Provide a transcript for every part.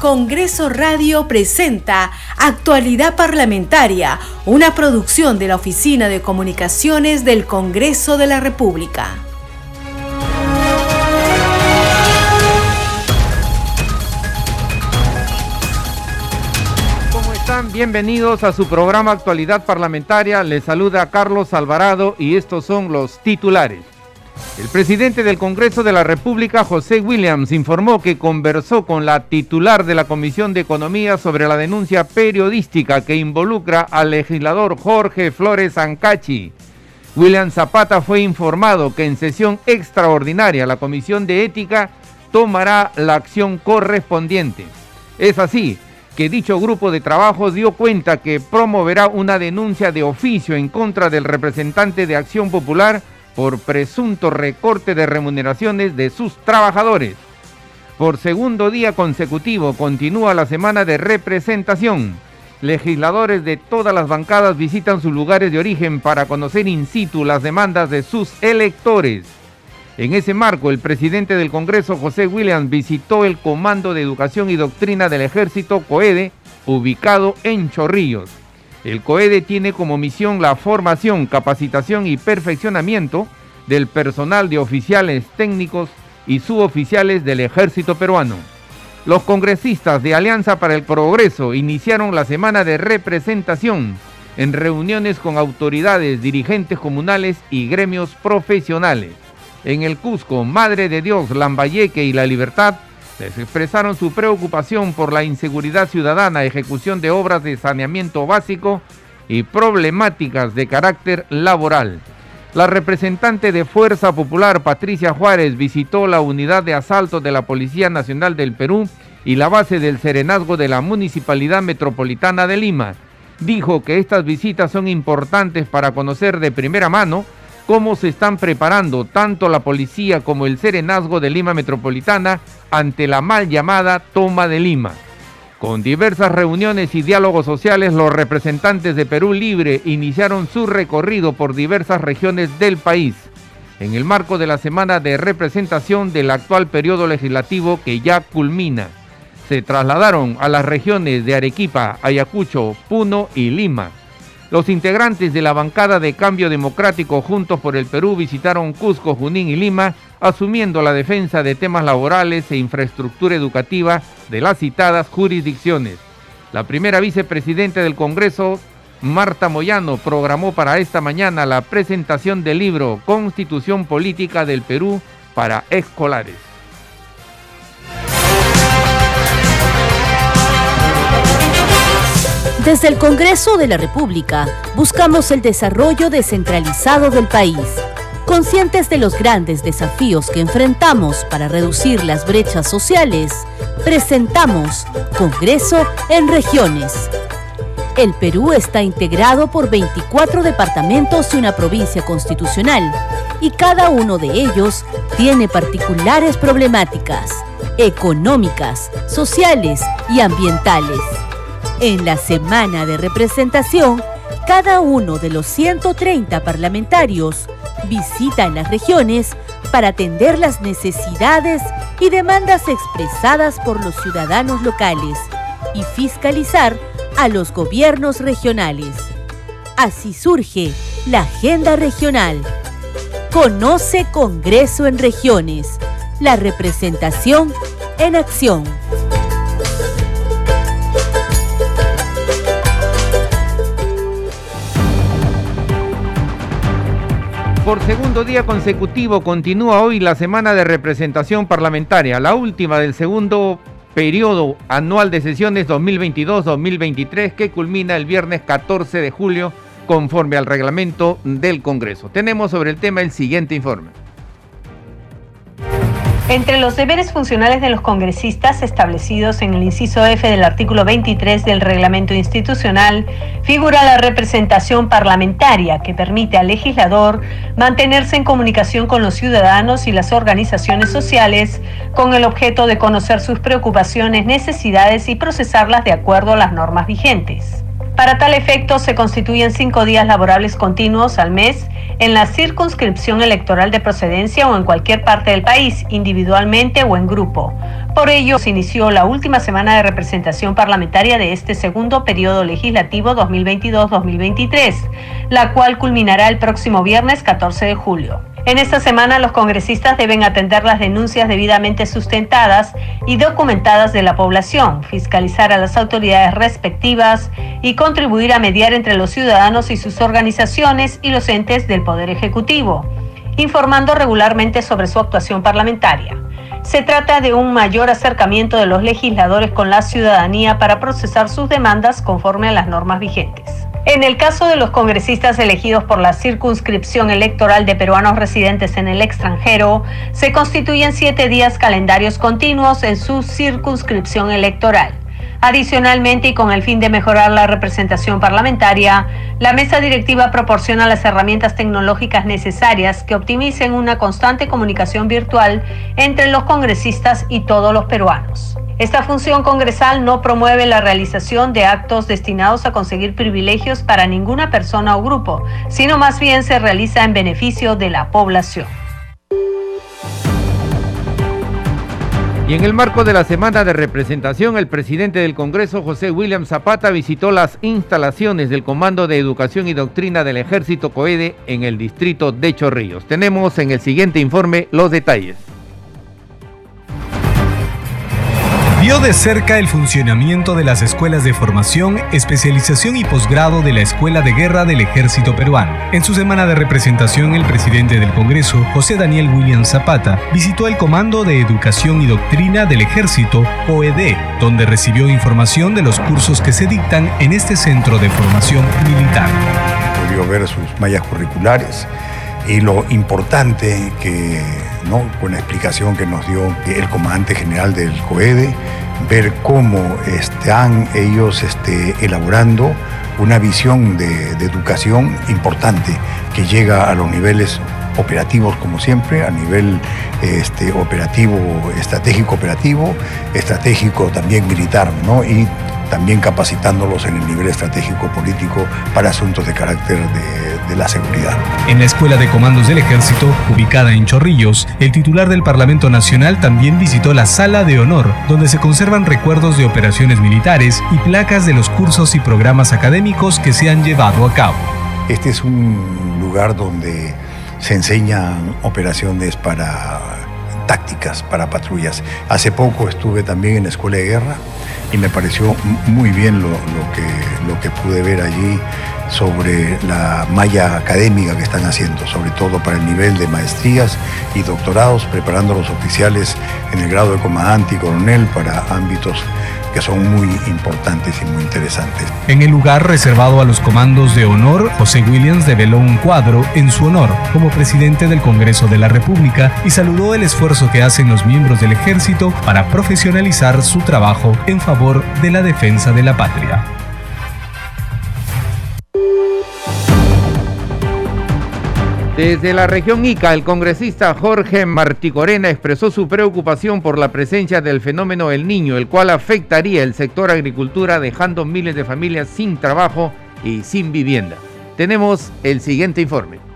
Congreso Radio presenta Actualidad Parlamentaria, una producción de la Oficina de Comunicaciones del Congreso de la República. ¿Cómo están? Bienvenidos a su programa Actualidad Parlamentaria. Les saluda Carlos Alvarado y estos son los titulares. El presidente del Congreso de la República, José Williams, informó que conversó con la titular de la Comisión de Economía sobre la denuncia periodística que involucra al legislador Jorge Flores Ancachi. William Zapata fue informado que en sesión extraordinaria la Comisión de Ética tomará la acción correspondiente. Es así que dicho grupo de trabajo dio cuenta que promoverá una denuncia de oficio en contra del representante de Acción Popular por presunto recorte de remuneraciones de sus trabajadores. Por segundo día consecutivo continúa la semana de representación. Legisladores de todas las bancadas visitan sus lugares de origen para conocer in situ las demandas de sus electores. En ese marco, el presidente del Congreso, José Williams, visitó el Comando de Educación y Doctrina del Ejército, COEDE, ubicado en Chorrillos. El COEDE tiene como misión la formación, capacitación y perfeccionamiento del personal de oficiales técnicos y suboficiales del ejército peruano. Los congresistas de Alianza para el Progreso iniciaron la semana de representación en reuniones con autoridades, dirigentes comunales y gremios profesionales. En el Cusco, Madre de Dios, Lambayeque y La Libertad expresaron su preocupación por la inseguridad ciudadana, ejecución de obras de saneamiento básico y problemáticas de carácter laboral. La representante de Fuerza Popular, Patricia Juárez, visitó la unidad de asalto de la Policía Nacional del Perú y la base del Serenazgo de la Municipalidad Metropolitana de Lima. Dijo que estas visitas son importantes para conocer de primera mano cómo se están preparando tanto la policía como el Serenazgo de Lima Metropolitana ante la mal llamada toma de Lima. Con diversas reuniones y diálogos sociales, los representantes de Perú Libre iniciaron su recorrido por diversas regiones del país, en el marco de la semana de representación del actual periodo legislativo que ya culmina. Se trasladaron a las regiones de Arequipa, Ayacucho, Puno y Lima. Los integrantes de la bancada de Cambio Democrático Juntos por el Perú visitaron Cusco, Junín y Lima, asumiendo la defensa de temas laborales e infraestructura educativa de las citadas jurisdicciones. La primera vicepresidenta del Congreso, Marta Moyano, programó para esta mañana la presentación del libro Constitución Política del Perú para escolares. Desde el Congreso de la República buscamos el desarrollo descentralizado del país, conscientes de los grandes desafíos que enfrentamos para reducir las brechas sociales, presentamos Congreso en Regiones. El Perú está integrado por 24 departamentos y una provincia constitucional, y cada uno de ellos tiene particulares problemáticas económicas, sociales y ambientales. En la semana de representación, cada uno de los 130 parlamentarios visita en las regiones para atender las necesidades y demandas expresadas por los ciudadanos locales y fiscalizar a los gobiernos regionales. Así surge la Agenda Regional. Conoce Congreso en Regiones, la representación en acción. Por segundo día consecutivo continúa hoy la semana de representación parlamentaria, la última del segundo periodo anual de sesiones 2022-2023 que culmina el viernes 14 de julio conforme al reglamento del Congreso. Tenemos sobre el tema el siguiente informe. Entre los deberes funcionales de los congresistas establecidos en el inciso F del artículo 23 del reglamento institucional figura la representación parlamentaria que permite al legislador mantenerse en comunicación con los ciudadanos y las organizaciones sociales con el objeto de conocer sus preocupaciones, necesidades y procesarlas de acuerdo a las normas vigentes. Para tal efecto, se constituyen cinco días laborables continuos al mes en la circunscripción electoral de procedencia o en cualquier parte del país, individualmente o en grupo. Por ello, se inició la última semana de representación parlamentaria de este segundo periodo legislativo 2022-2023, la cual culminará el próximo viernes 14 de julio. En esta semana los congresistas deben atender las denuncias debidamente sustentadas y documentadas de la población, fiscalizar a las autoridades respectivas y contribuir a mediar entre los ciudadanos y sus organizaciones y los entes del Poder Ejecutivo, informando regularmente sobre su actuación parlamentaria. Se trata de un mayor acercamiento de los legisladores con la ciudadanía para procesar sus demandas conforme a las normas vigentes. En el caso de los congresistas elegidos por la circunscripción electoral de peruanos residentes en el extranjero, se constituyen siete días calendarios continuos en su circunscripción electoral. Adicionalmente, y con el fin de mejorar la representación parlamentaria, la mesa directiva proporciona las herramientas tecnológicas necesarias que optimicen una constante comunicación virtual entre los congresistas y todos los peruanos. Esta función congresal no promueve la realización de actos destinados a conseguir privilegios para ninguna persona o grupo, sino más bien se realiza en beneficio de la población. Y en el marco de la semana de representación, el presidente del Congreso, José William Zapata, visitó las instalaciones del Comando de Educación y Doctrina del Ejército COEDE en el distrito de Chorrillos. Tenemos en el siguiente informe los detalles. Vio de cerca el funcionamiento de las escuelas de formación, especialización y posgrado de la Escuela de Guerra del Ejército Peruano. En su semana de representación, el presidente del Congreso, José Daniel William Zapata, visitó el Comando de Educación y Doctrina del Ejército, OED, donde recibió información de los cursos que se dictan en este centro de formación militar. Pudo ver sus mallas curriculares y lo importante que, ¿no? con la explicación que nos dio el comandante general del COEDE, ver cómo están ellos este, elaborando una visión de, educación importante que llega a los niveles operativos como siempre, a nivel este, operativo, estratégico operativo, estratégico también militar, ¿no? Y también capacitándolos en el nivel estratégico político para asuntos de carácter de, la seguridad. En la Escuela de Comandos del Ejército, ubicada en Chorrillos, el titular del Parlamento Nacional también visitó la Sala de Honor, donde se conservan recuerdos de operaciones militares y placas de los cursos y programas académicos que se han llevado a cabo. Este es un lugar donde se enseñan operaciones para tácticas para patrullas. Hace poco estuve también en la Escuela de Guerra y me pareció muy bien lo, que, lo que pude ver allí sobre la malla académica que están haciendo, sobre todo para el nivel de maestrías y doctorados, preparando a los oficiales en el grado de comandante y coronel para ámbitos son muy importantes y muy interesantes. En el lugar reservado a los comandos de honor, José Williams develó un cuadro en su honor como presidente del Congreso de la República y saludó el esfuerzo que hacen los miembros del ejército para profesionalizar su trabajo en favor de la defensa de la patria. Desde la región Ica, el congresista Jorge Marticorena expresó su preocupación por la presencia del fenómeno El Niño, el cual afectaría el sector agricultura dejando miles de familias sin trabajo y sin vivienda. Tenemos el siguiente informe.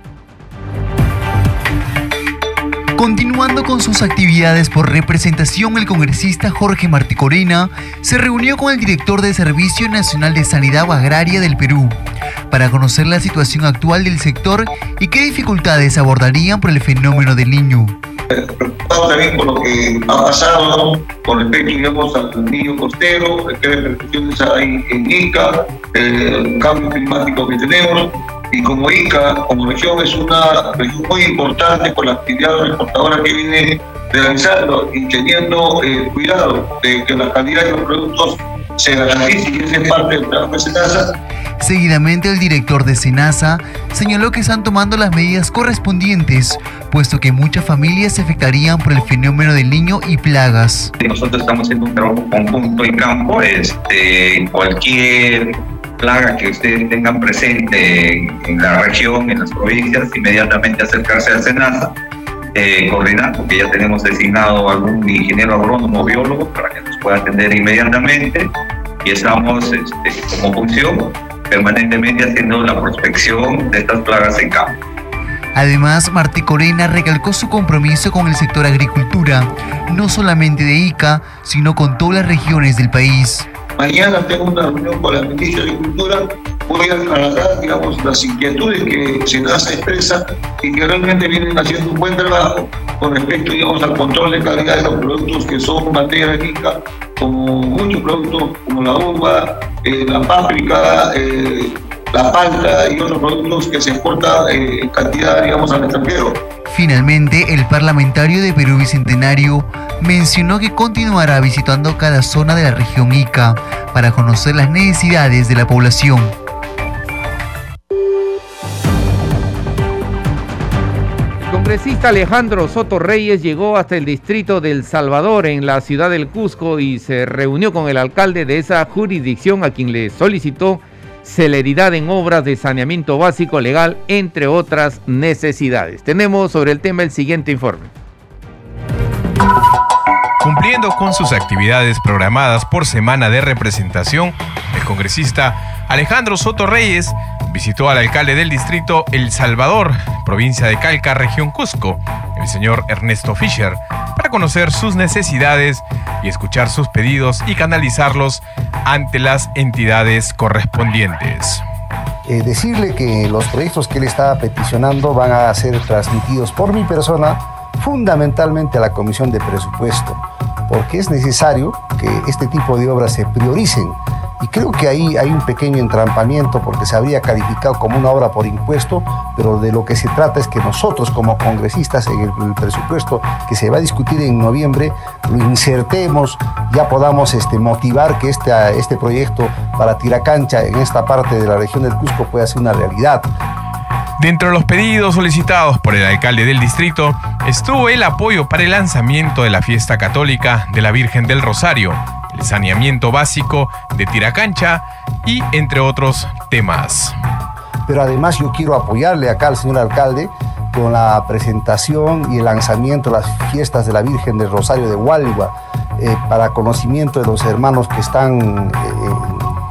Continuando con sus actividades por representación, el congresista Jorge Marticorena se reunió con el director de Servicio Nacional de Sanidad Agraria del Perú para conocer la situación actual del sector y qué dificultades abordarían por el fenómeno del niño. Preocupado también por lo que ha pasado con respecto digamos, al niño costero, qué repercusiones hay en Ica, el cambio climático que tenemos y como Ica, como región, es una región muy importante por la actividad exportadora que viene realizando y teniendo eh, cuidado de que la calidad de los productos se garantice y esa es parte del trabajo de SENASA. Seguidamente, el director de SENASA señaló que están tomando las medidas correspondientes, puesto que muchas familias se afectarían por el fenómeno del niño y plagas. Nosotros estamos haciendo un trabajo conjunto en campo, este, cualquier plaga que ustedes tengan presente en la región, en las provincias, inmediatamente acercarse al SENASA, eh, coordinar, porque ya tenemos designado algún ingeniero agrónomo biólogo para que nos pueda atender inmediatamente y estamos este, como función permanentemente haciendo la prospección de estas plagas en campo. Además, Martí Corena recalcó su compromiso con el sector agricultura, no solamente de Ica, sino con todas las regiones del país. Mañana tengo una reunión con la ministra de Agricultura, voy a trasladar, digamos, las inquietudes que se las expresa y que realmente vienen haciendo un buen trabajo con respecto, digamos, al control de calidad de los productos que son materia rica, como muchos productos como la uva, eh, la páprica, eh, la palta y otros productos que se exportan eh, en cantidad, digamos, al extranjero. Finalmente, el parlamentario de Perú Bicentenario mencionó que continuará visitando cada zona de la región Ica para conocer las necesidades de la población. El congresista Alejandro Soto Reyes llegó hasta el distrito del Salvador en la ciudad del Cusco y se reunió con el alcalde de esa jurisdicción a quien le solicitó celeridad en obras de saneamiento básico legal, entre otras necesidades. Tenemos sobre el tema el siguiente informe. Cumpliendo con sus actividades programadas por semana de representación, el congresista Alejandro Soto Reyes visitó al alcalde del distrito El Salvador, provincia de Calca, región Cusco, el señor Ernesto Fischer, para conocer sus necesidades y escuchar sus pedidos y canalizarlos ante las entidades correspondientes. Eh, decirle que los proyectos que él está peticionando van a ser transmitidos por mi persona fundamentalmente a la Comisión de Presupuesto, porque es necesario que este tipo de obras se prioricen y creo que ahí hay un pequeño entrampamiento porque se habría calificado como una obra por impuesto, pero de lo que se trata es que nosotros como congresistas en el, presupuesto que se va a discutir en noviembre lo insertemos, ya podamos este, motivar que este, este proyecto para Tiracancha en esta parte de la región del Cusco pueda ser una realidad. Dentro de los pedidos solicitados por el alcalde del distrito estuvo el apoyo para el lanzamiento de la fiesta católica de la Virgen del Rosario, el saneamiento básico de Tiracancha y entre otros temas. Pero además yo quiero apoyarle acá al señor alcalde con la presentación y el lanzamiento de las fiestas de la Virgen del Rosario de Hualva, eh, para conocimiento de los hermanos que están, eh,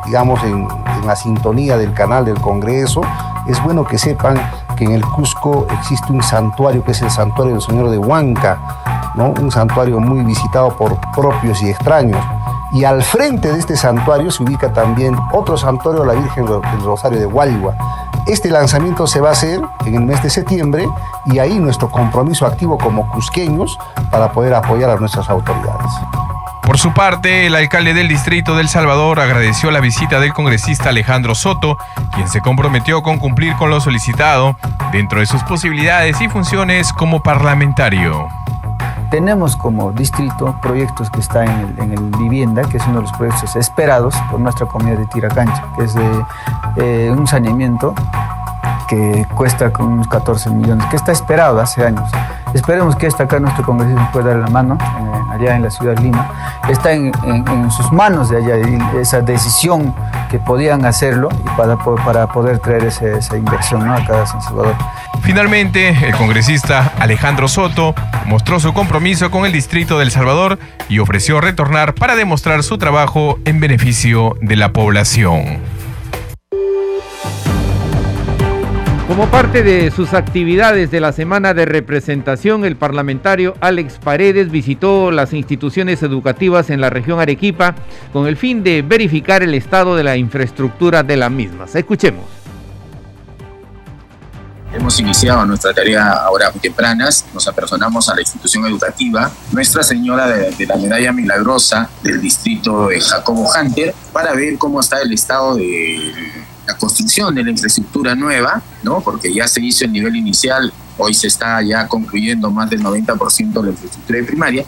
digamos, en, en la sintonía del canal del Congreso. Es bueno que sepan que en el Cusco existe un santuario que es el santuario del Señor de Huanca, ¿no? un santuario muy visitado por propios y extraños. Y al frente de este santuario se ubica también otro santuario, la Virgen del Rosario de Hualva. Este lanzamiento se va a hacer en el mes de septiembre y ahí nuestro compromiso activo como cusqueños para poder apoyar a nuestras autoridades. Por su parte, el alcalde del distrito del Salvador agradeció la visita del congresista Alejandro Soto, quien se comprometió con cumplir con lo solicitado dentro de sus posibilidades y funciones como parlamentario. Tenemos como distrito proyectos que están en el, vivienda, que es uno de los proyectos esperados por nuestra comunidad de Tiracancha, que es eh, un saneamiento que cuesta unos 14 millones, que está esperado hace años. Esperemos que esta acá nuestro congresista nos pueda dar la mano, eh, allá en la ciudad de Lima. Está en, sus manos de allá esa decisión que podían hacerlo para, para poder traer esa inversión acá a San Salvador. Finalmente, el congresista Alejandro Soto mostró su compromiso con el distrito del Salvador y ofreció retornar para demostrar su trabajo en beneficio de la población. Como parte de sus actividades de la semana de representación, el parlamentario Alex Paredes visitó las instituciones educativas en la región Arequipa con el fin de verificar el estado de la infraestructura de las mismas. Escuchemos. Hemos iniciado nuestra tarea ahora tempranas, nos apersonamos a la institución educativa Nuestra Señora de, la Medalla Milagrosa del distrito de Jacobo Hunter para ver cómo está el estado de la construcción de la infraestructura nueva, ¿no? porque ya se hizo el nivel inicial, hoy se está ya concluyendo más del 90% de la infraestructura de primaria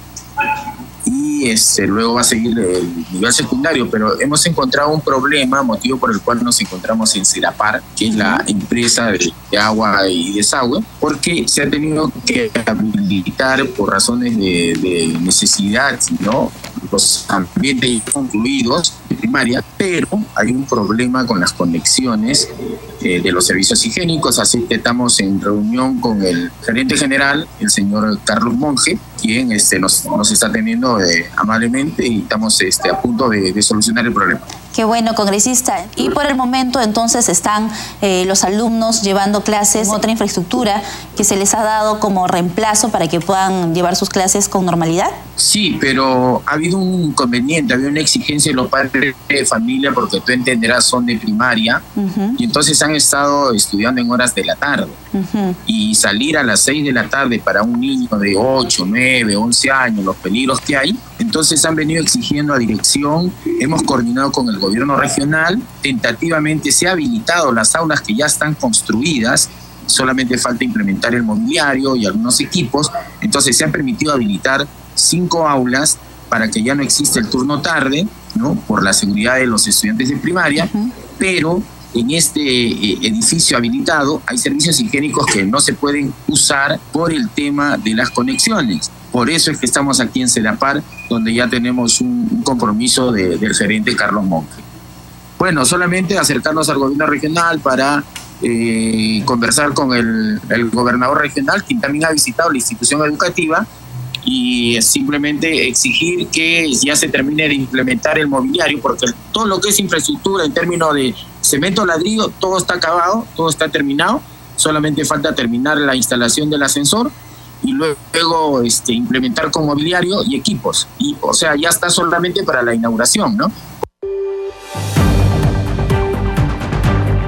este, luego va a seguir el nivel secundario, pero hemos encontrado un problema, motivo por el cual nos encontramos en Serapar, que es la empresa de, agua y desagüe, porque se ha tenido que habilitar por razones de, de necesidad, ¿no? Los ambientes concluidos de primaria, pero hay un problema con las conexiones eh, de los servicios higiénicos, así que estamos en reunión con el gerente general, el señor Carlos Monge, quien este, nos, nos está atendiendo eh, amablemente y estamos este, a punto de, de solucionar el problema. Qué bueno, congresista. Y por el momento entonces están eh, los alumnos llevando clases en otra infraestructura que se les ha dado como reemplazo para que puedan llevar sus clases con normalidad. Sí, pero ha habido un inconveniente, ha habido una exigencia de los padres de familia porque tú entenderás son de primaria y entonces han estado estudiando en horas de la tarde. Y salir a las 6 de la tarde para un niño de 8, 9, 11 años, los peligros que hay, entonces han venido exigiendo a dirección, hemos coordinado con el gobierno regional, tentativamente se ha habilitado las aulas que ya están construidas, solamente falta implementar el mobiliario y algunos equipos, entonces se han permitido habilitar cinco aulas para que ya no exista el turno tarde, ¿no? Por la seguridad de los estudiantes de primaria, pero en este eh, edificio habilitado hay servicios higiénicos que no se pueden usar por el tema de las conexiones. Por eso es que estamos aquí en Sedapar, donde ya tenemos un, compromiso del gerente Carlos Monge. Bueno, solamente acercarnos al gobierno regional para eh, conversar con el, el, gobernador regional, quien también ha visitado la institución educativa, y simplemente exigir que ya se termine de implementar el mobiliario, porque todo lo que es infraestructura en términos de cemento, ladrillo, todo está acabado, todo está terminado, solamente falta terminar la instalación del ascensor y luego este, implementar con mobiliario y equipos. Y, o sea, ya está solamente para la inauguración, ¿no?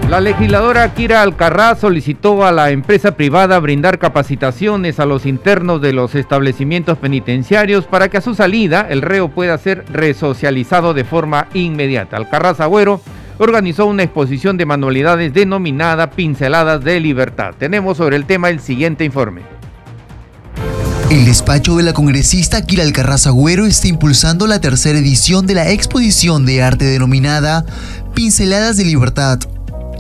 La legisladora Kira Alcarraz solicitó a la empresa privada brindar capacitaciones a los internos de los establecimientos penitenciarios para que a su salida el reo pueda ser resocializado de forma inmediata. Alcarraz Agüero organizó una exposición de manualidades denominada Pinceladas de Libertad. Tenemos sobre el tema el siguiente informe. El despacho de la congresista Kira Alcarraz Agüero está impulsando la tercera edición de la exposición de arte denominada Pinceladas de Libertad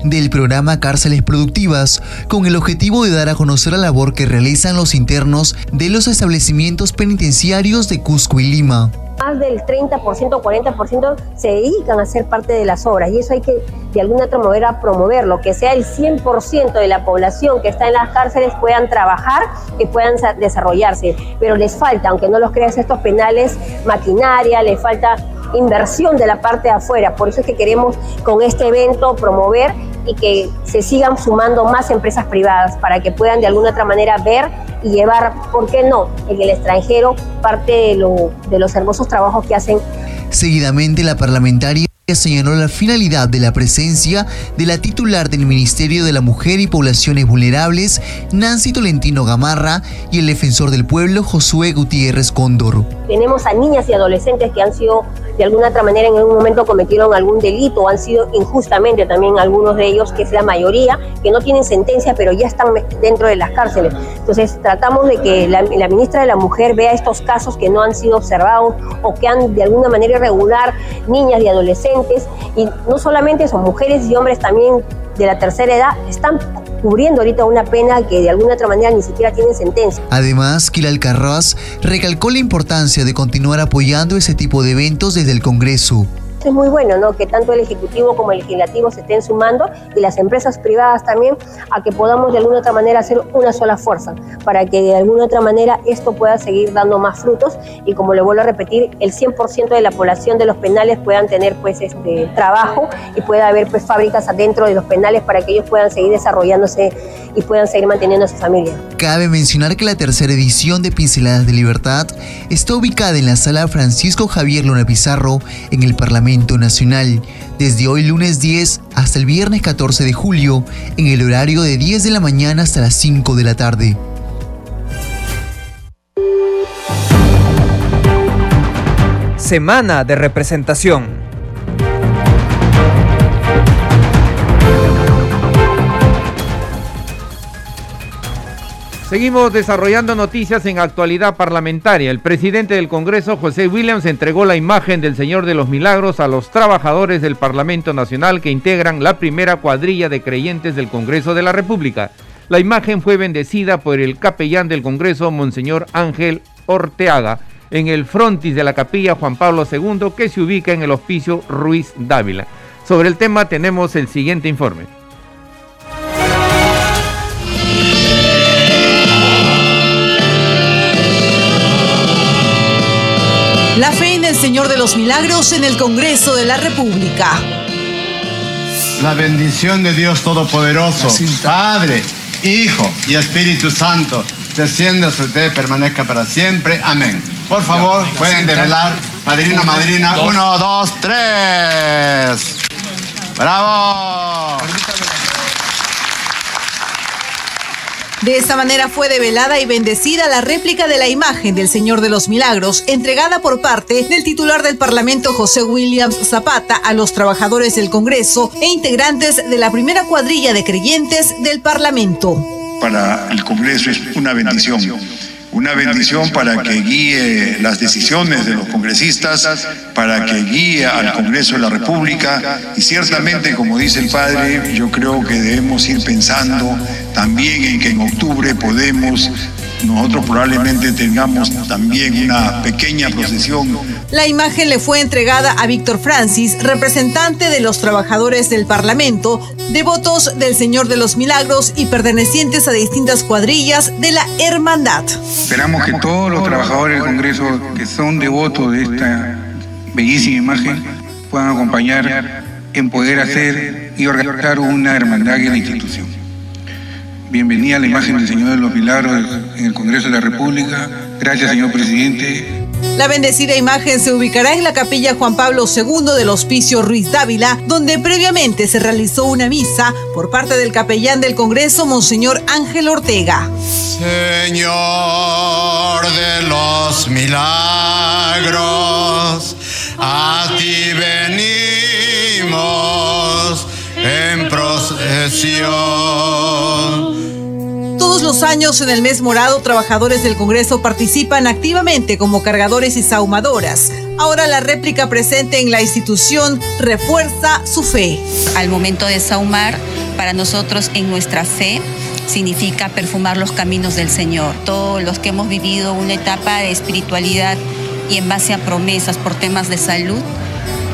del programa Cárceles Productivas, con el objetivo de dar a conocer la labor que realizan los internos de los establecimientos penitenciarios de Cusco y Lima. Más del 30%, 40% se dedican a ser parte de las obras y eso hay que de alguna otra manera promoverlo, que sea el 100% de la población que está en las cárceles puedan trabajar y puedan desarrollarse, pero les falta, aunque no los creas estos penales, maquinaria, les falta inversión de la parte de afuera, por eso es que queremos con este evento promover y que se sigan sumando más empresas privadas para que puedan de alguna otra manera ver y llevar, ¿por qué no?, en el extranjero parte de, lo, de los hermosos trabajos que hacen. Seguidamente la parlamentaria señaló la finalidad de la presencia de la titular del Ministerio de la Mujer y Poblaciones Vulnerables, Nancy Tolentino Gamarra, y el defensor del pueblo, Josué Gutiérrez Cóndor. Tenemos a niñas y adolescentes que han sido de alguna otra manera en algún momento cometieron algún delito o han sido injustamente también algunos de ellos, que es la mayoría, que no tienen sentencia pero ya están dentro de las cárceles. Entonces tratamos de que la, la ministra de la Mujer vea estos casos que no han sido observados o que han de alguna manera irregular niñas y adolescentes y no solamente son mujeres y hombres también de la tercera edad están cubriendo ahorita una pena que de alguna otra manera ni siquiera tienen sentencia. Además, Kila Alcarraz recalcó la importancia de continuar apoyando ese tipo de eventos desde el Congreso es muy bueno, ¿no? Que tanto el Ejecutivo como el Legislativo se estén sumando y las empresas privadas también a que podamos de alguna otra manera hacer una sola fuerza para que de alguna otra manera esto pueda seguir dando más frutos y como le vuelvo a repetir, el 100% de la población de los penales puedan tener pues este trabajo y pueda haber pues fábricas adentro de los penales para que ellos puedan seguir desarrollándose y puedan seguir manteniendo a su familia. Cabe mencionar que la tercera edición de Pinceladas de Libertad está ubicada en la sala Francisco Javier Luna Pizarro en el Parlamento Nacional, desde hoy lunes 10 hasta el viernes 14 de julio, en el horario de 10 de la mañana hasta las 5 de la tarde. Semana de representación. Seguimos desarrollando noticias en actualidad parlamentaria. El presidente del Congreso, José Williams, entregó la imagen del Señor de los Milagros a los trabajadores del Parlamento Nacional que integran la primera cuadrilla de creyentes del Congreso de la República. La imagen fue bendecida por el capellán del Congreso, Monseñor Ángel Orteaga, en el frontis de la capilla Juan Pablo II que se ubica en el hospicio Ruiz Dávila. Sobre el tema tenemos el siguiente informe. Señor de los Milagros en el Congreso de la República. La bendición de Dios Todopoderoso, Padre, Hijo y Espíritu Santo, descienda sobre usted, permanezca para siempre. Amén. Por favor, pueden develar. Madrina, madrina. Uno, dos, tres. ¡Bravo! De esta manera fue develada y bendecida la réplica de la imagen del Señor de los Milagros, entregada por parte del titular del Parlamento José Williams Zapata a los trabajadores del Congreso e integrantes de la primera cuadrilla de creyentes del Parlamento. Para el Congreso es una bendición una bendición para que guíe las decisiones de los congresistas, para que guíe al Congreso de la República. Y ciertamente, como dice el padre, yo creo que debemos ir pensando también en que en octubre podemos nosotros probablemente tengamos también una pequeña procesión. La imagen le fue entregada a Víctor Francis, representante de los trabajadores del Parlamento, devotos del Señor de los Milagros y pertenecientes a distintas cuadrillas de la Hermandad. Esperamos que todos los trabajadores del Congreso que son devotos de esta bellísima imagen puedan acompañar en poder hacer y organizar una hermandad en la institución. Bienvenida a la imagen del Señor de los Milagros en el Congreso de la República. Gracias, señor presidente. La bendecida imagen se ubicará en la capilla Juan Pablo II del Hospicio Ruiz Dávila, donde previamente se realizó una misa por parte del capellán del Congreso, Monseñor Ángel Ortega. Señor de los milagros, a ti venimos en procesión todos los años en el mes morado, trabajadores del Congreso participan activamente como cargadores y saumadoras. Ahora la réplica presente en la institución refuerza su fe. Al momento de saumar, para nosotros en nuestra fe, significa perfumar los caminos del Señor. Todos los que hemos vivido una etapa de espiritualidad y en base a promesas por temas de salud,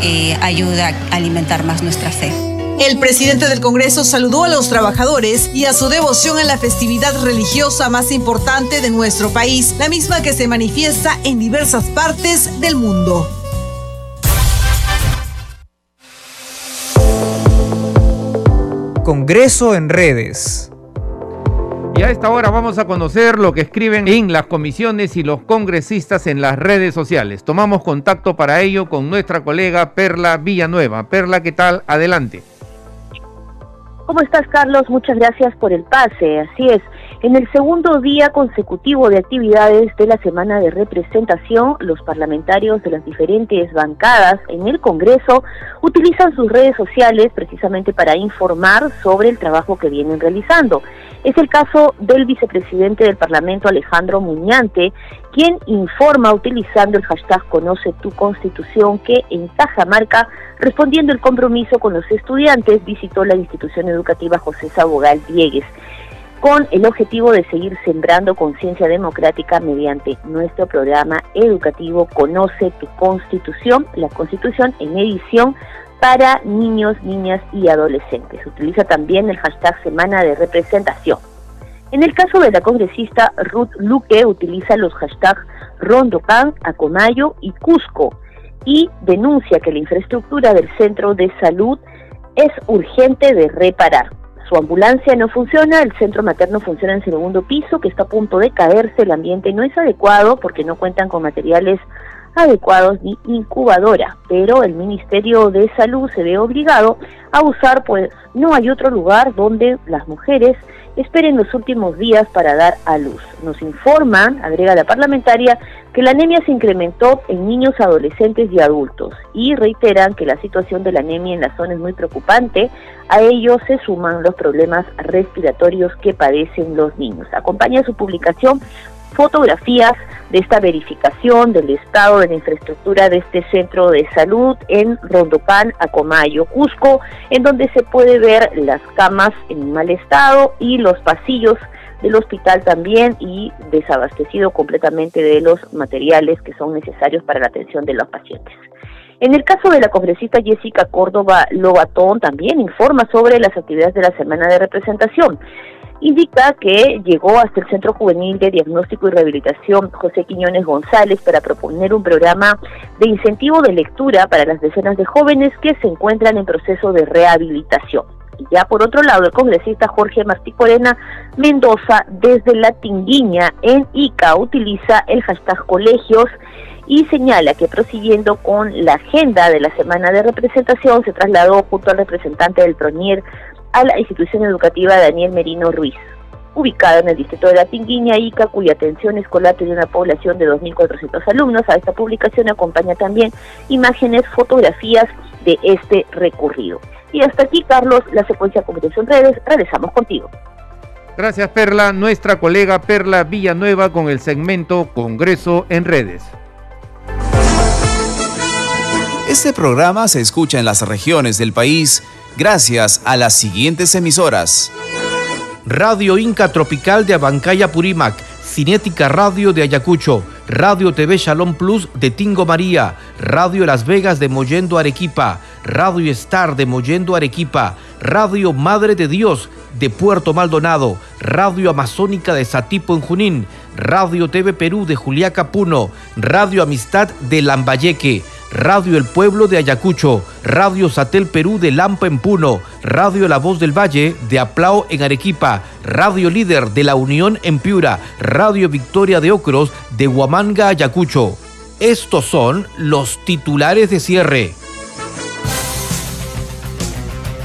eh, ayuda a alimentar más nuestra fe. El presidente del Congreso saludó a los trabajadores y a su devoción en la festividad religiosa más importante de nuestro país, la misma que se manifiesta en diversas partes del mundo. Congreso en redes. Y a esta hora vamos a conocer lo que escriben en las comisiones y los congresistas en las redes sociales. Tomamos contacto para ello con nuestra colega Perla Villanueva. Perla, ¿qué tal? Adelante. ¿Cómo estás, Carlos? Muchas gracias por el pase. Así es. En el segundo día consecutivo de actividades de la semana de representación, los parlamentarios de las diferentes bancadas en el Congreso utilizan sus redes sociales precisamente para informar sobre el trabajo que vienen realizando. Es el caso del vicepresidente del Parlamento, Alejandro Muñante, quien informa utilizando el hashtag Conoce tu Constitución que en Cajamarca, respondiendo el compromiso con los estudiantes, visitó la institución educativa José Sabogal Diegues con el objetivo de seguir sembrando conciencia democrática mediante nuestro programa educativo Conoce tu Constitución, la Constitución en edición para niños, niñas y adolescentes. Utiliza también el hashtag Semana de Representación. En el caso de la congresista Ruth Luque, utiliza los hashtags Rondocan, Acomayo y Cusco y denuncia que la infraestructura del centro de salud es urgente de reparar. Su ambulancia no funciona, el centro materno funciona en segundo piso, que está a punto de caerse, el ambiente no es adecuado porque no cuentan con materiales adecuados ni incubadora, pero el Ministerio de Salud se ve obligado a usar, pues no hay otro lugar donde las mujeres esperen los últimos días para dar a luz. Nos informan, agrega la parlamentaria, que la anemia se incrementó en niños, adolescentes y adultos y reiteran que la situación de la anemia en la zona es muy preocupante. A ello se suman los problemas respiratorios que padecen los niños. Acompaña su publicación fotografías de esta verificación del estado de la infraestructura de este centro de salud en Rondopán, Acomayo, Cusco, en donde se puede ver las camas en mal estado y los pasillos del hospital también y desabastecido completamente de los materiales que son necesarios para la atención de los pacientes. En el caso de la congresista Jessica Córdoba Lobatón también informa sobre las actividades de la semana de representación. Indica que llegó hasta el Centro Juvenil de Diagnóstico y Rehabilitación José Quiñones González para proponer un programa de incentivo de lectura para las decenas de jóvenes que se encuentran en proceso de rehabilitación. Y ya por otro lado, el congresista Jorge Martí Corena Mendoza, desde la Tinguiña en Ica, utiliza el hashtag colegios y señala que prosiguiendo con la agenda de la semana de representación, se trasladó junto al representante del PRONIER a la institución educativa Daniel Merino Ruiz, ubicada en el distrito de La Tinguiña, Ica, cuya atención escolar tiene una población de 2.400 alumnos. A esta publicación acompaña también imágenes, fotografías de este recorrido. Y hasta aquí, Carlos, la secuencia Congreso en redes. Regresamos contigo. Gracias, Perla. Nuestra colega Perla Villanueva con el segmento Congreso en redes. Este programa se escucha en las regiones del país gracias a las siguientes emisoras. Radio Inca Tropical de Abancaya Purímac, Cinética Radio de Ayacucho, Radio TV Shalom Plus de Tingo María, Radio Las Vegas de Mollendo Arequipa, Radio Star de Mollendo Arequipa, Radio Madre de Dios de Puerto Maldonado, Radio Amazónica de Satipo en Junín, Radio TV Perú de Juliaca Puno, Radio Amistad de Lambayeque, Radio El Pueblo de Ayacucho, Radio Satel Perú de Lampa en Puno, Radio La Voz del Valle de Aplao en Arequipa, Radio Líder de La Unión en Piura, Radio Victoria de Ocros de Huamanga, Ayacucho. Estos son los titulares de cierre.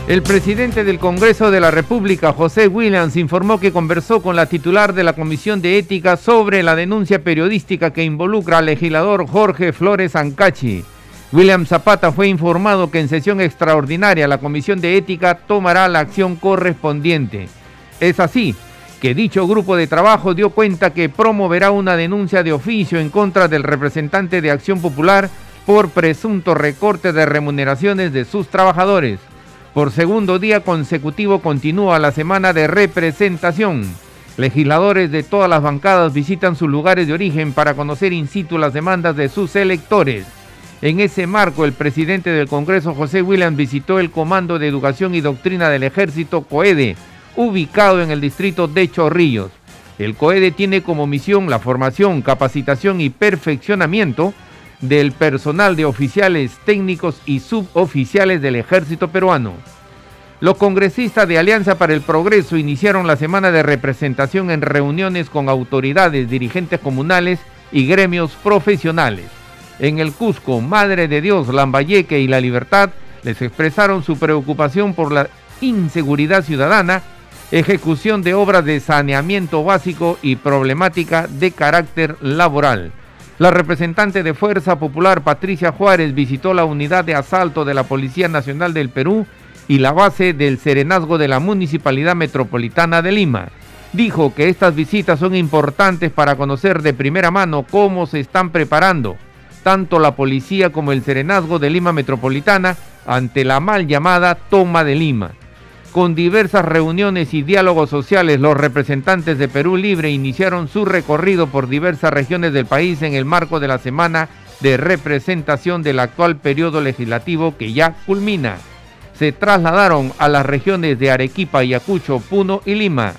El presidente del Congreso de la República, José Williams, informó que conversó con la titular de la Comisión de Ética sobre la denuncia periodística que involucra al legislador Jorge Flores Ancachi. William Zapata fue informado que en sesión extraordinaria la Comisión de Ética tomará la acción correspondiente. Es así que dicho grupo de trabajo dio cuenta que promoverá una denuncia de oficio en contra del representante de Acción Popular por presunto recorte de remuneraciones de sus trabajadores. Por segundo día consecutivo continúa la semana de representación. Legisladores de todas las bancadas visitan sus lugares de origen para conocer in situ las demandas de sus electores. En ese marco, el presidente del Congreso, José Williams, visitó el Comando de Educación y Doctrina del Ejército, COEDE, ubicado en el distrito de Chorrillos. El COEDE tiene como misión la formación, capacitación y perfeccionamiento del personal de oficiales técnicos y suboficiales del ejército peruano. Los congresistas de Alianza para el Progreso iniciaron la semana de representación en reuniones con autoridades, dirigentes comunales y gremios profesionales. En el Cusco, Madre de Dios, Lambayeque y La Libertad les expresaron su preocupación por la inseguridad ciudadana, ejecución de obras de saneamiento básico y problemática de carácter laboral. La representante de Fuerza Popular, Patricia Juárez, visitó la unidad de asalto de la Policía Nacional del Perú y la base del Serenazgo de la Municipalidad Metropolitana de Lima. Dijo que estas visitas son importantes para conocer de primera mano cómo se están preparando tanto la policía como el Serenazgo de Lima Metropolitana ante la mal llamada toma de Lima. Con diversas reuniones y diálogos sociales, los representantes de Perú Libre iniciaron su recorrido por diversas regiones del país en el marco de la semana de representación del actual periodo legislativo que ya culmina. Se trasladaron a las regiones de Arequipa, Ayacucho, Puno y Lima.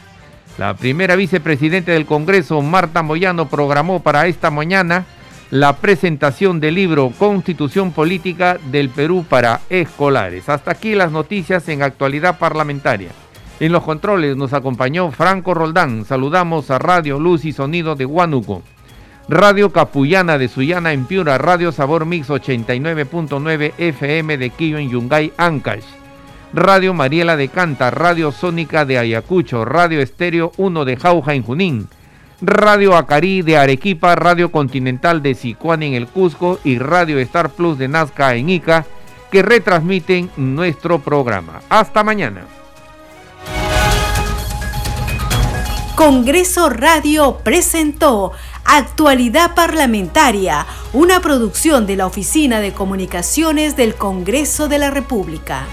La primera vicepresidenta del Congreso, Marta Moyano, programó para esta mañana la presentación del libro Constitución Política del Perú para Escolares. Hasta aquí las noticias en actualidad parlamentaria. En los controles nos acompañó Franco Roldán. Saludamos a Radio Luz y Sonido de Huánuco. Radio Capullana de Suyana en Piura, Radio Sabor Mix 89.9 FM de Quillo en Yungay, Ancash. Radio Mariela de Canta, Radio Sónica de Ayacucho, Radio Estéreo 1 de Jauja en Junín. Radio Acarí de Arequipa, Radio Continental de Sicuán en el Cusco y Radio Star Plus de Nazca en Ica, que retransmiten nuestro programa. Hasta mañana. Congreso Radio presentó Actualidad Parlamentaria, una producción de la Oficina de Comunicaciones del Congreso de la República.